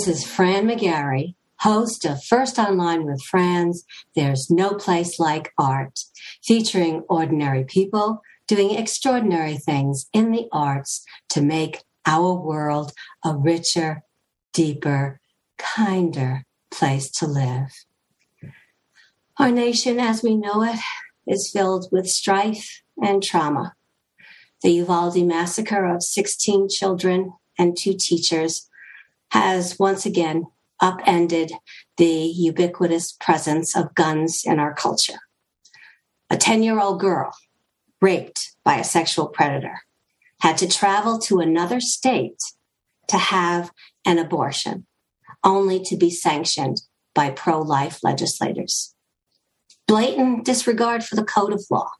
This is Fran McGarry, host of First Online with Fran. There's no place like art, featuring ordinary people doing extraordinary things in the arts to make our world a richer, deeper, kinder place to live. Our nation, as we know it, is filled with strife and trauma. The Uvalde massacre of 16 children and two teachers has once again upended the ubiquitous presence of guns in our culture. A 10 year old girl raped by a sexual predator had to travel to another state to have an abortion, only to be sanctioned by pro life legislators. Blatant disregard for the code of law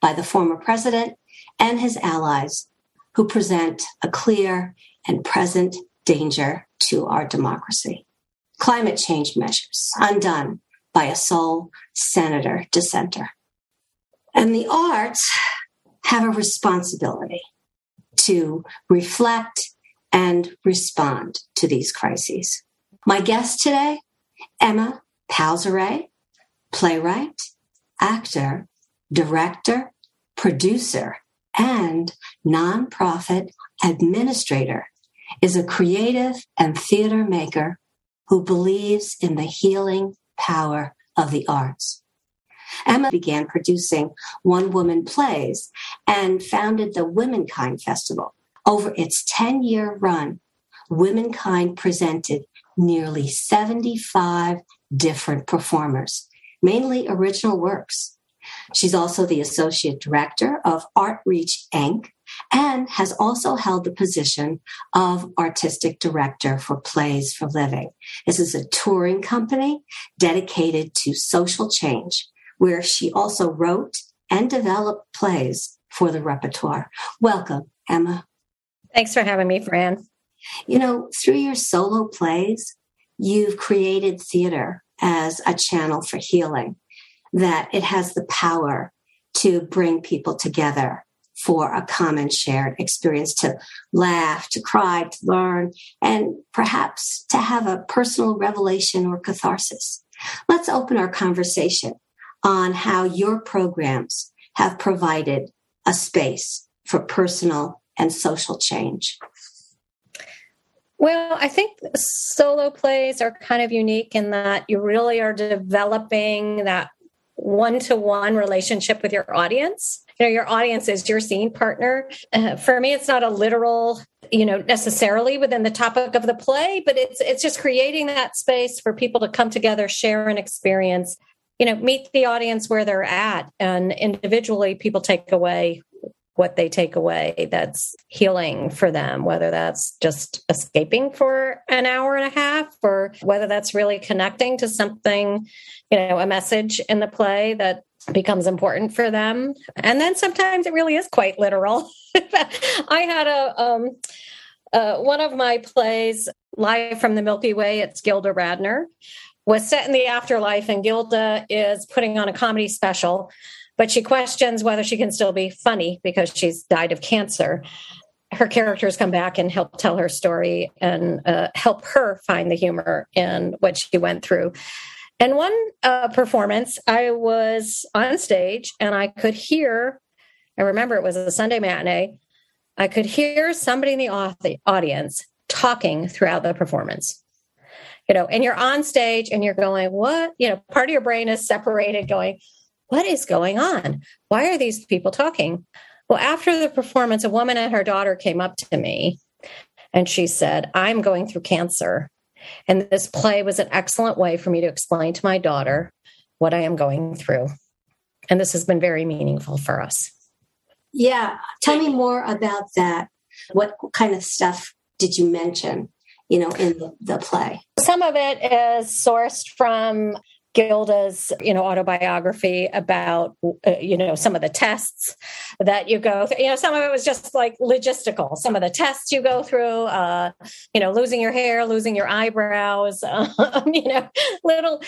by the former president and his allies, who present a clear and present danger to our democracy. Climate change measures undone by a sole senator dissenter. And the arts have a responsibility to reflect and respond to these crises. My guest today, Emma Palzere-Rae, playwright, actor, director, producer, and nonprofit administrator, is a creative and theater maker who believes in the healing power of the arts. Emma began producing one woman plays and founded the Womenkind Festival. Over its 10 year run, Womenkind presented nearly 75 different performers, mainly original works. She's also the associate director of Artreach Inc. and has also held the position of artistic director for Plays for Living. This is a touring company dedicated to social change where she also wrote and developed plays for the repertoire. Welcome, Emma. Thanks for having me, Fran. You know, through your solo plays, you've created theater as a channel for healing, that it has the power to bring people together for a common shared experience to laugh, to cry, to learn, and perhaps to have a personal revelation or catharsis. Let's open our conversation on how your programs have provided a space for personal and social change. Well, I think solo plays are kind of unique in that you really are developing that one to one relationship with your audience. You know, your audience is your scene partner. Uh, for me, it's not a literal, you know, necessarily within the topic of the play, but it's it's just creating that space for people to come together, share an experience, you know meet the audience where they're at and individually people take away what they take away that's healing for them whether that's just escaping for an hour and a half or whether that's really connecting to something you know a message in the play that becomes important for them and then sometimes it really is quite literal i had a um uh, one of my plays live from the milky way it's gilda radner was set in the afterlife, and Gilda is putting on a comedy special, but she questions whether she can still be funny because she's died of cancer. Her characters come back and help tell her story and uh, help her find the humor in what she went through. And one uh, performance, I was on stage and I could hear, I remember it was a Sunday matinee, I could hear somebody in the audience talking throughout the performance you know, and you're on stage and you're going, what? You know, part of your brain is separated going, what is going on? Why are these people talking? Well, after the performance, a woman and her daughter came up to me and she said, I'm going through cancer. And this play was an excellent way for me to explain to my daughter what I am going through. And this has been very meaningful for us. Yeah. Tell me more about that. What kind of stuff did you mention? you know, in the, the play? Some of it is sourced from Gilda's, you know, autobiography about, uh, you know, some of the tests that you go through. You know, some of it was just like logistical. Some of the tests you go through, uh, you know, losing your hair, losing your eyebrows, um, you know, little.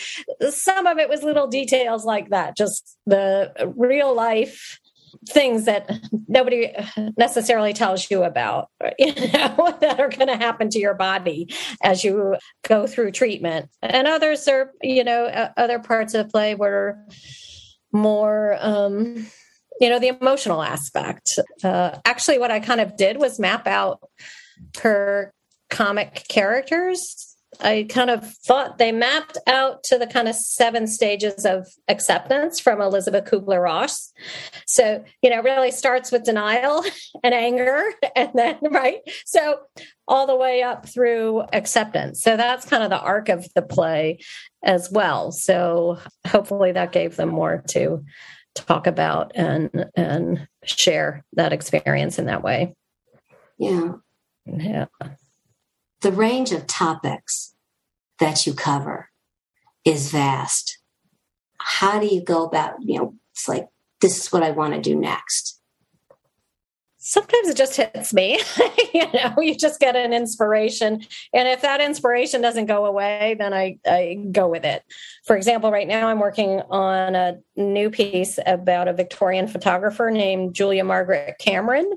Some of it was little details like that. Just the real life things that nobody necessarily tells you about, you know, that are going to happen to your body as you go through treatment. And others are, you know, other parts of play were more, um, you know, the emotional aspect. Uh, actually, what I kind of did was map out her comic characters I kind of thought they mapped out to the kind of seven stages of acceptance from Elizabeth Kubler Ross. So, you know, it really starts with denial and anger, and then, right? So, all the way up through acceptance. So, that's kind of the arc of the play as well. So, hopefully, that gave them more to talk about and and share that experience in that way. Yeah. Yeah the range of topics that you cover is vast. How do you go about, you know, it's like, this is what I want to do next? Sometimes it just hits me. you know, you just get an inspiration. And if that inspiration doesn't go away, then I, I go with it. For example, right now I'm working on a new piece about a Victorian photographer named Julia Margaret Cameron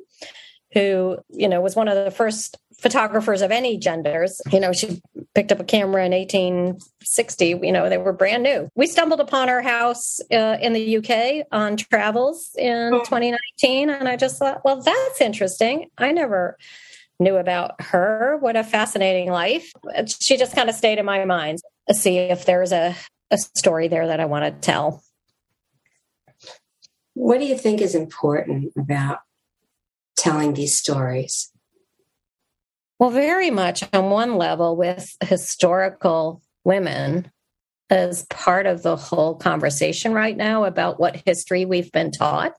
who you know was one of the first photographers of any genders. You know, she picked up a camera in 1860. You know, they were brand new. We stumbled upon her house uh, in the UK on travels in 2019, and I just thought, well, that's interesting. I never knew about her. What a fascinating life. She just kind of stayed in my mind to see if there's a, a story there that I want to tell. What do you think is important about telling these stories? Well, very much on one level with historical women as part of the whole conversation right now about what history we've been taught.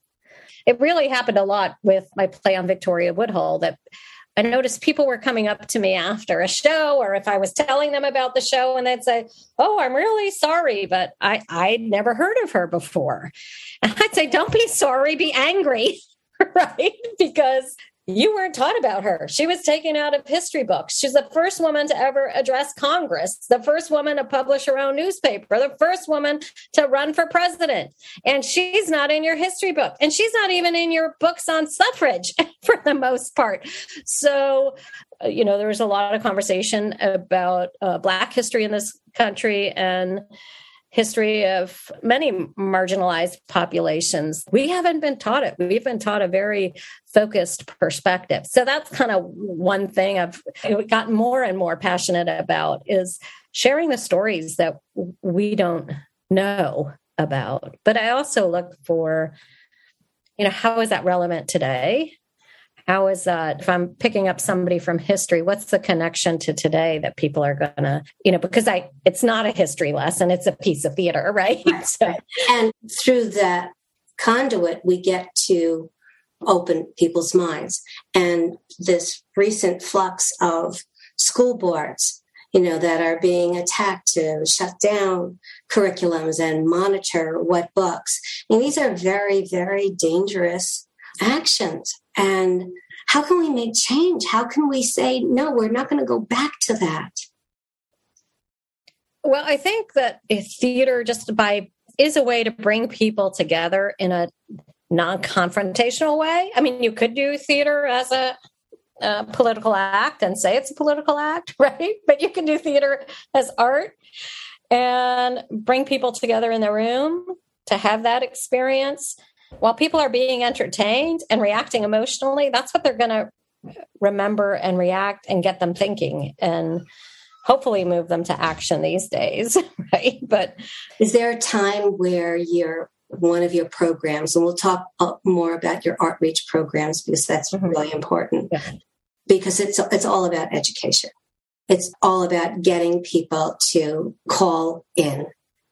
It really happened a lot with my play on Victoria Woodhull that I noticed people were coming up to me after a show, or if I was telling them about the show, and they'd say, Oh, I'm really sorry, but I, I'd never heard of her before. And I'd say, Don't be sorry, be angry. right? Because you weren't taught about her. She was taken out of history books. She's the first woman to ever address Congress, the first woman to publish her own newspaper, the first woman to run for president. And she's not in your history book. And she's not even in your books on suffrage for the most part. So, uh, you know, there was a lot of conversation about uh, Black history in this country and history of many marginalized populations. We haven't been taught it. We've been taught a very focused perspective. So that's kind of one thing I've gotten more and more passionate about is sharing the stories that we don't know about. But I also look for, you know, how is that relevant today? How is that if i'm picking up somebody from history what's the connection to today that people are going to you know because i it's not a history lesson it's a piece of theater right, right. So. and through that conduit we get to open people's minds and this recent flux of school boards you know that are being attacked to shut down curriculums and monitor what books and these are very very dangerous actions and how can we make change? How can we say, no, we're not going to go back to that? Well, I think that if theater just by is a way to bring people together in a non-confrontational way. I mean, you could do theater as a, a political act and say it's a political act, right? But you can do theater as art and bring people together in the room to have that experience while people are being entertained and reacting emotionally, that's what they're going to remember and react and get them thinking and hopefully move them to action these days, right? But is there a time where you're one of your programs, and we'll talk more about your Artreach programs because that's mm-hmm. really important. Yeah. Because it's it's all about education. It's all about getting people to call in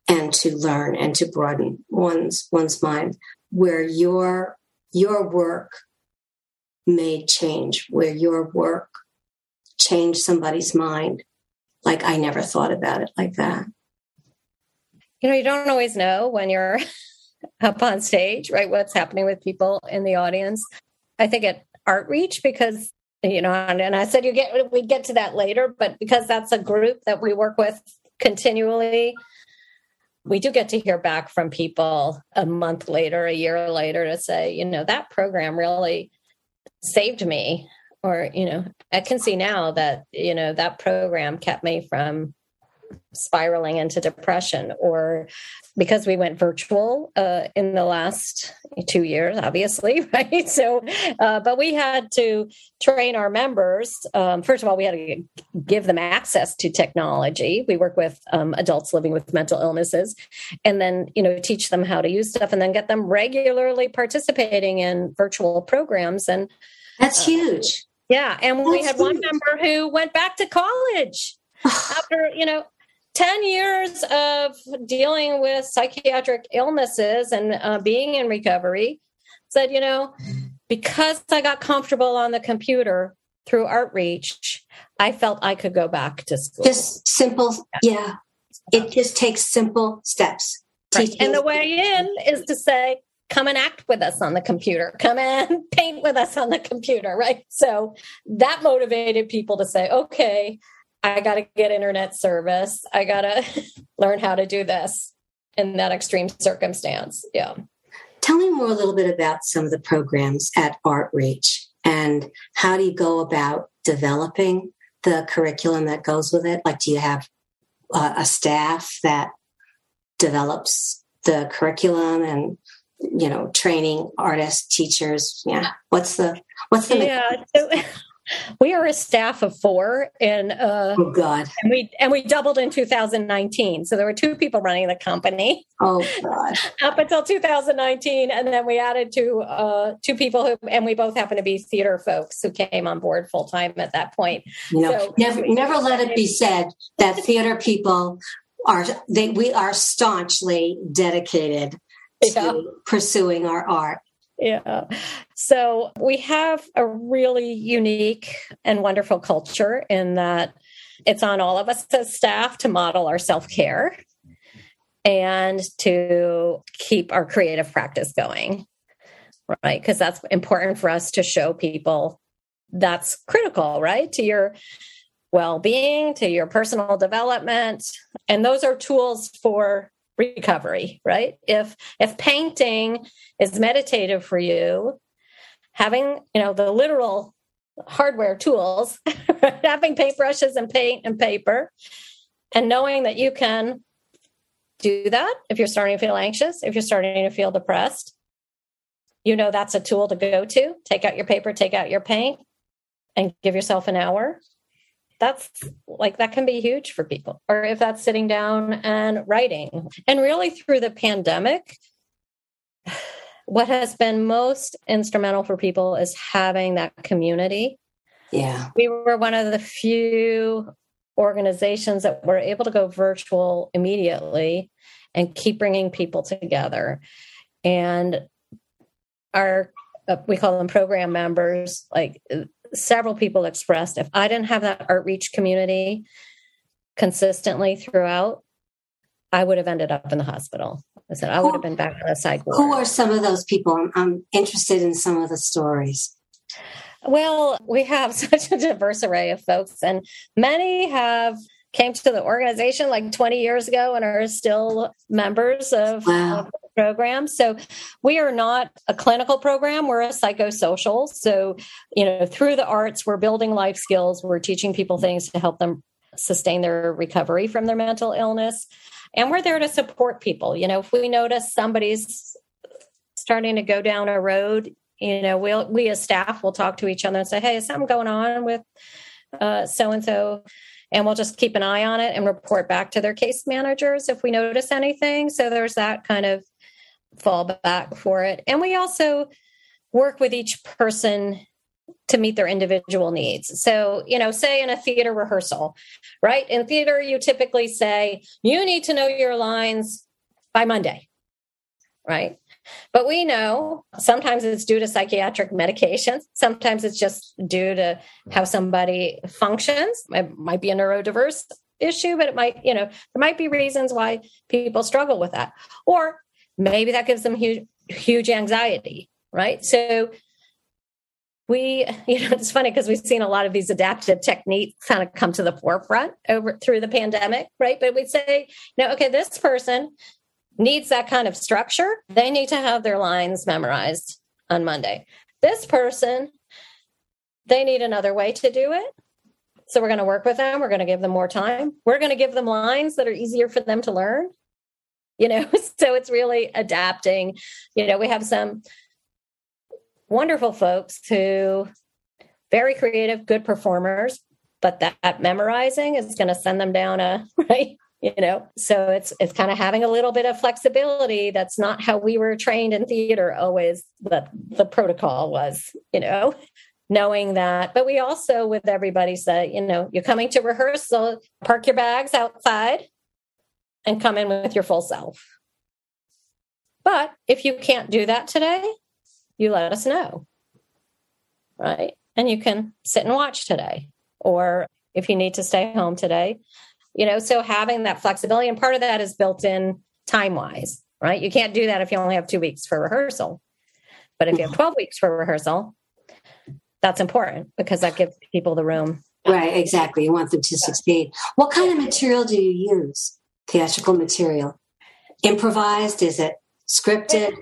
and to learn and to broaden one's one's mind where your your work made change, where your work changed somebody's mind. Like I never thought about it like that. You know, you don't always know when you're up on stage, right? What's happening with people in the audience. I think at Artreach, because you know, and, and I said you get we get to that later, but because that's a group that we work with continually, we do get to hear back from people a month later, a year later to say, you know, that program really saved me. Or, you know, I can see now that, you know, that program kept me from spiraling into depression or because we went virtual uh, in the last two years obviously right? So uh, but we had to train our members um, first of all we had to give them access to technology. We work with um, adults living with mental illnesses and then you know teach them how to use stuff and then get them regularly participating in virtual programs and that's uh, huge. yeah and that's we had huge. one member who went back to college after you know 10 years of dealing with psychiatric illnesses and uh, being in recovery said, you know, because I got comfortable on the computer through Artreach, I felt I could go back to school. Just simple, yeah. It just takes simple steps. Right. And the way in is to say, come and act with us on the computer, come and paint with us on the computer, right? So that motivated people to say, okay, I got to get internet service. I got to learn how to do this in that extreme circumstance. Yeah. Tell me more a little bit about some of the programs at Artreach and how do you go about developing the curriculum that goes with it? Like, do you have uh, a staff that develops the curriculum and you know training artists teachers yeah what's the what's the yeah so, we are a staff of four and uh oh god. and we and we doubled in 2019 so there were two people running the company. Oh god. Up until 2019 and then we added two uh two people who and we both happen to be theater folks who came on board full time at that point. You know so, never never let it be said that theater people are they we are staunchly dedicated to pursuing our art yeah. So we have a really unique and wonderful culture in that it's on all of us as staff to model our self care and to keep our creative practice going. Right. Because that's important for us to show people that's critical, right? To your well being, to your personal development. And those are tools for recovery right? If if painting is meditative for you having you know the literal hardware tools having paintbrushes and paint and paper and knowing that you can do that if you're starting to feel anxious if you're starting to feel depressed you know that's a tool to go to. Take out your paper take out your paint and give yourself an hour that's like that can be huge for people or if that's sitting down and writing. And really through the pandemic what has been most instrumental for people is having that community. Yeah. We were one of the few organizations that were able to go virtual immediately and keep bringing people together. And our uh, we call them program members like several people expressed if I didn't have that Artreach community consistently throughout, I would have ended up in the hospital. I said I would have been back on the ward. Who are some of those people? I'm, I'm interested in some of the stories. Well, we have such a diverse array of folks, and many have came to the organization like 20 years ago and are still members of, wow. of program. So we are not a clinical program, we're a psychosocial. So, you know, through the arts, we're building life skills, we're teaching people things to help them sustain their recovery from their mental illness. And we're there to support people. You know, if we notice somebody's starting to go down a road, you know, we'll we as staff will talk to each other and say, Hey, is something going on with so and so? And we'll just keep an eye on it and report back to their case managers if we notice anything. So there's that kind of fallback for it. And we also work with each person to meet their individual needs. So, you know, say in a theater rehearsal, right? In theater, you typically say, you need to know your lines by Monday, right? But we know sometimes it's due to psychiatric medications. Sometimes it's just due to how somebody functions. It might be a neurodiverse issue, but it might, you know, there might be reasons why people struggle with that. Or maybe that gives them huge huge anxiety right so we you know it's funny because we've seen a lot of these adaptive techniques kind of come to the forefront over through the pandemic right but we'd say no okay this person needs that kind of structure they need to have their lines memorized on monday. This person they need another way to do it. So we're going to work with them. We're going to give them more time. We're going to give them lines that are easier for them to learn. You know so it's really adapting. You know we have some wonderful folks who very creative, good performers, but that, that memorizing is going to send them down a right you know so it's it's kind of having a little bit of flexibility that's not how we were trained in theater always but the protocol was you know knowing that but we also with everybody said you know you're coming to rehearsal park your bags outside and come in with your full self but if you can't do that today you let us know. Right. And you can sit and watch today. Or if you need to stay home today, you know, so having that flexibility and part of that is built in time wise, right? You can't do that if you only have two weeks for rehearsal. But if you have mm-hmm. 12 weeks for rehearsal, that's important because that gives people the room. Right, exactly. You want them to succeed. What kind of material do you use? Theatrical material? Improvised? Is it scripted?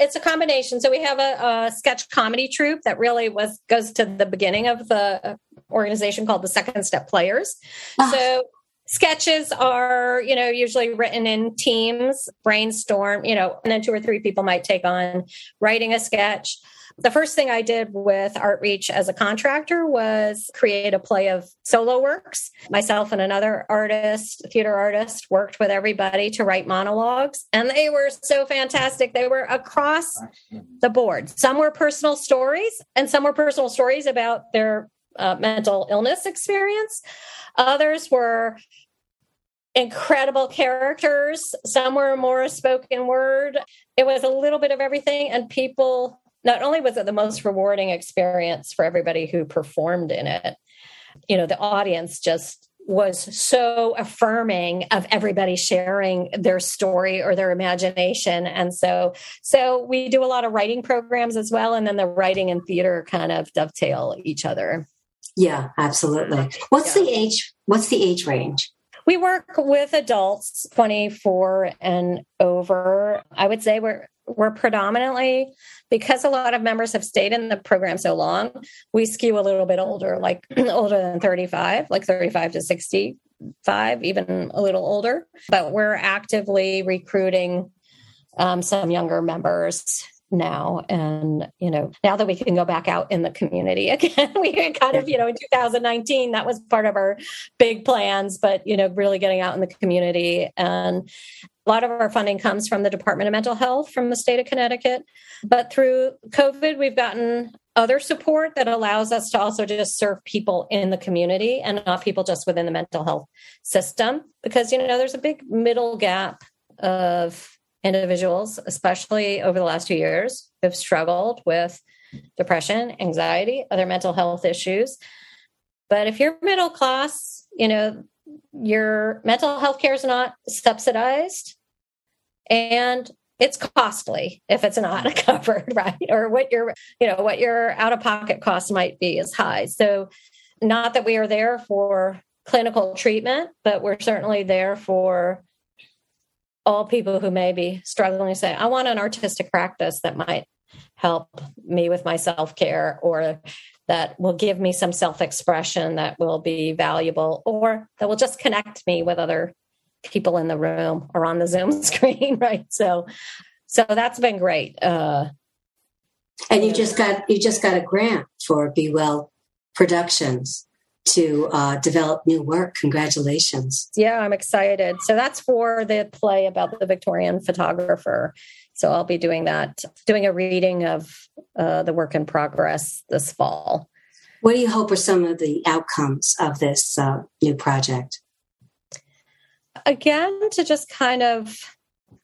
it's a combination. So we have a, a, sketch comedy troupe that really was goes to the beginning of the organization called the Second Step Players. Ah. So sketches are you know usually written in teams brainstorm you know and then two or three people might take on writing a sketch the first thing I did with Artreach as a contractor was create a play of solo works. Myself and another artist, theater artist, worked with everybody to write monologues, and they were so fantastic. They were across the board. Some were personal stories, and some were personal stories about their uh, mental illness experience. Others were incredible characters. Some were more spoken word. It was a little bit of everything, and people not only was it the most rewarding experience for everybody who performed in it, you know, the audience just was so affirming of everybody sharing their story or their imagination and so so we do a lot of writing programs as well and then the writing and theater kind of dovetail each other yeah absolutely what's yeah. the age what's the age range we work with adults 24 and over. I would say we're we're predominantly because a lot of members have stayed in the program so long we skew a little bit older like older than 35 like 35 to 65 even a little older. But we're actively recruiting um, some younger members now and you know now that we can go back out in the community again we kind of you know in 2019 that was part of our big plans but you know really getting out in the community and a lot of our funding comes from the Department of Mental Health from the state of Connecticut. But through COVID, we've gotten other support that allows us to also just serve people in the community and not people just within the mental health system. Because, you know, there's a big middle gap of individuals, especially over the last two years, who've struggled with depression, anxiety, other mental health issues. But if you're middle class, you know, your mental health care is not subsidized and it's costly if it's not covered right or what your you know what your out of pocket cost might be is high so not that we are there for clinical treatment but we're certainly there for all people who may be struggling say i want an artistic practice that might help me with my self-care or that will give me some self expression that will be valuable or that will just connect me with other people in the room or on the Zoom screen, right? So, so that's been great. Uh, and you just got you just got a grant for Be Well Productions to uh, develop new work. Congratulations! Yeah, I'm excited. So that's for the play about the Victorian photographer. So I'll be doing that, doing a reading of uh, the work in progress this fall. What do you hope are some of the outcomes of this uh, new project? Again, to just kind of,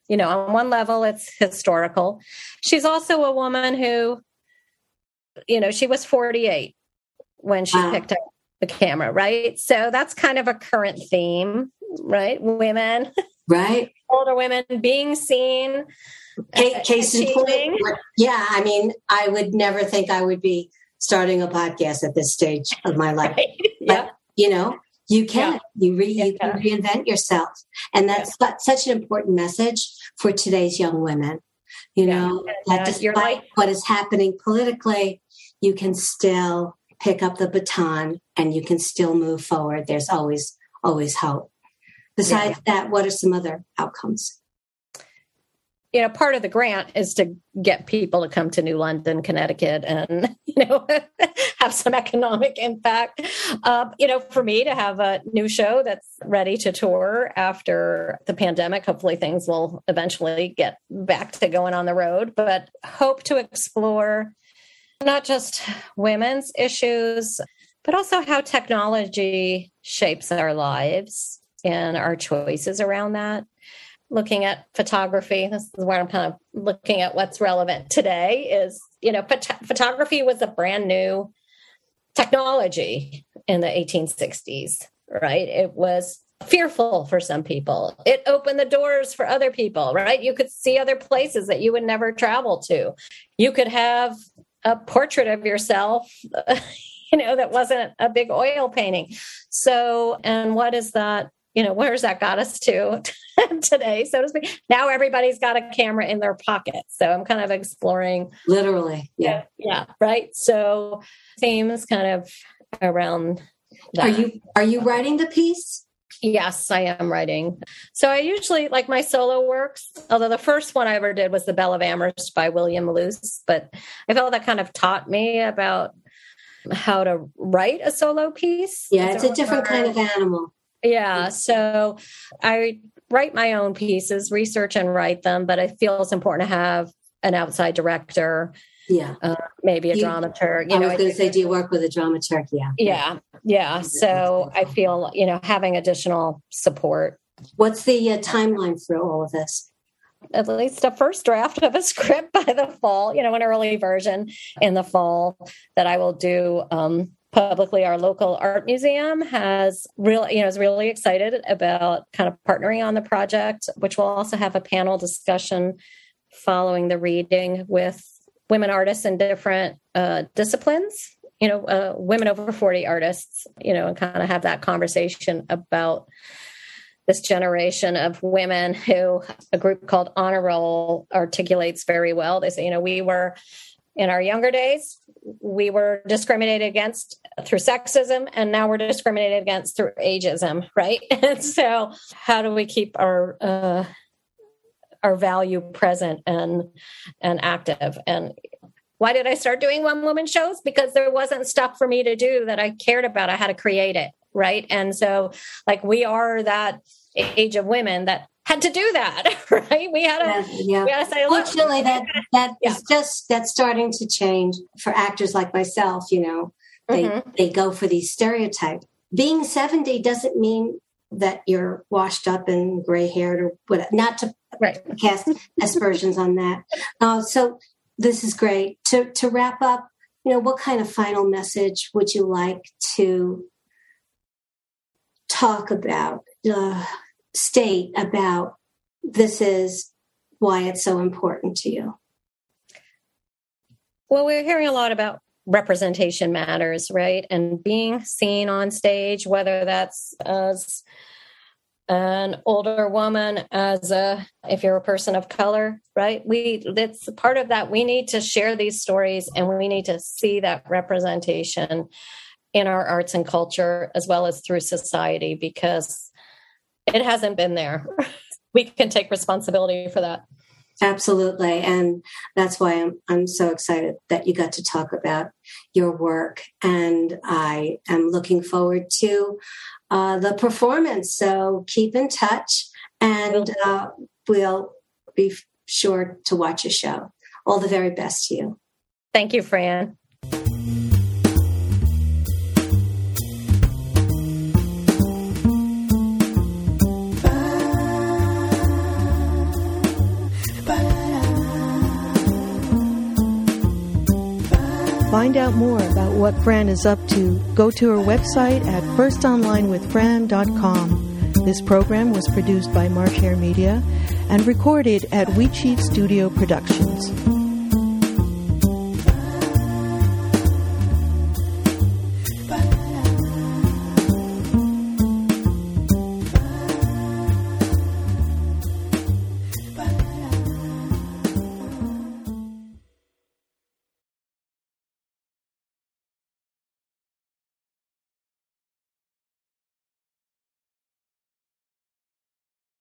you know, on one level, it's historical. She's also a woman who, you know, she was 48 when she wow. picked up the camera, right? So that's kind of a current theme, right? Women, right? Older women being seen Case, case in point, yeah, I mean, I would never think I would be starting a podcast at this stage of my life. Right. But, you know, you can. Yeah. You, re, you can reinvent yourself. And that's such an important message for today's young women. You know, that uh, despite what is happening politically, you can still pick up the baton and you can still move forward. There's always, always hope. Besides that, what are some other outcomes? you know, part of the grant is to get people to come to New London, Connecticut, and you know, have some economic impact. Um, you know, for me to have a new show that's ready to tour after the pandemic. Hopefully, things will eventually get back to going on the road, but hope to explore not just women's issues, but also how technology shapes our lives and our choices around that. Looking at photography this is where i'm kind of looking at what's relevant today is you know phot- photography was a brand new technology in the 1860s right? It was fearful for some people. It opened the doors for other people right? You could see other places that you would never travel to. You could have a portrait of yourself you know that wasn't a big oil painting so and what is that you know where's that got us to today so to speak now everybody's got a camera in their pocket so i'm kind of exploring Literally. Yeah. yeah right so themes kind of around that. Are you are you writing the piece? Yes i am writing so i usually like my solo works although the first one i ever did was the belle of amherst by william luce but i felt that kind of taught me about how to write a solo piece Yeah, it's a different kind of animal. Yeah. So I write my own pieces, research and write them, but I feel it's important to have an outside director, Yeah. maybe a You- dramaturg. I You know, was going to say, do you work with a dramaturg? Yeah. yeah, yeah. So I feel you know having additional support. What's the uh, timeline for all of this? At least a first draft of a script by the fall, you know, an early version in the fall that I will do um, publicly. Our local art museum has real, you know, is really excited about kind of partnering on the project, which will also have a panel discussion following the reading with women artists in different uh, disciplines. You know, uh, women over forty artists. You know, and kind of have that conversation about this generation of women who a group called Honor Roll articulates very well. They say, you know, we were in our younger days, we were discriminated against through sexism, and now we're discriminated against through ageism, right? And so, how do we keep our uh, our value present and and active? And why did I start doing one woman shows? Because there wasn't stuff for me to do that I cared about. I had to create it, right? And so, like, we are that age of women that had to do that, right? We had to, Yeah. yeah. we had to say, Fortunately, that that Yeah. is just that's starting to change for actors like myself. You know, they Mhm. they go for these stereotypes. Being seventy doesn't mean that you're washed up and gray haired or what. Not to right. cast aspersions on that. Uh, so this is great. To to wrap up, you know, what kind of final message would you like to talk about, uh, state about? This is why it's so important to you. Well, we're hearing a lot about representation matters, right? And being seen on stage, whether that's as an older woman, as a if you're a person of color, right? We that's part of that. We need to share these stories and we need to see that representation in our arts and culture as well as through society because it hasn't been there. we can take responsibility for that. Absolutely, and that's why I'm I'm so excited that you got to talk about your work, and I am looking forward to uh, the performance. So keep in touch, and uh, we'll be sure to watch a show. All the very best to you. Thank you, Fran. Find out more about what Fran is up to. Go to her website at firstonlinewithfran.com. This program was produced by March Hare Media and recorded at Sheet Studio Productions.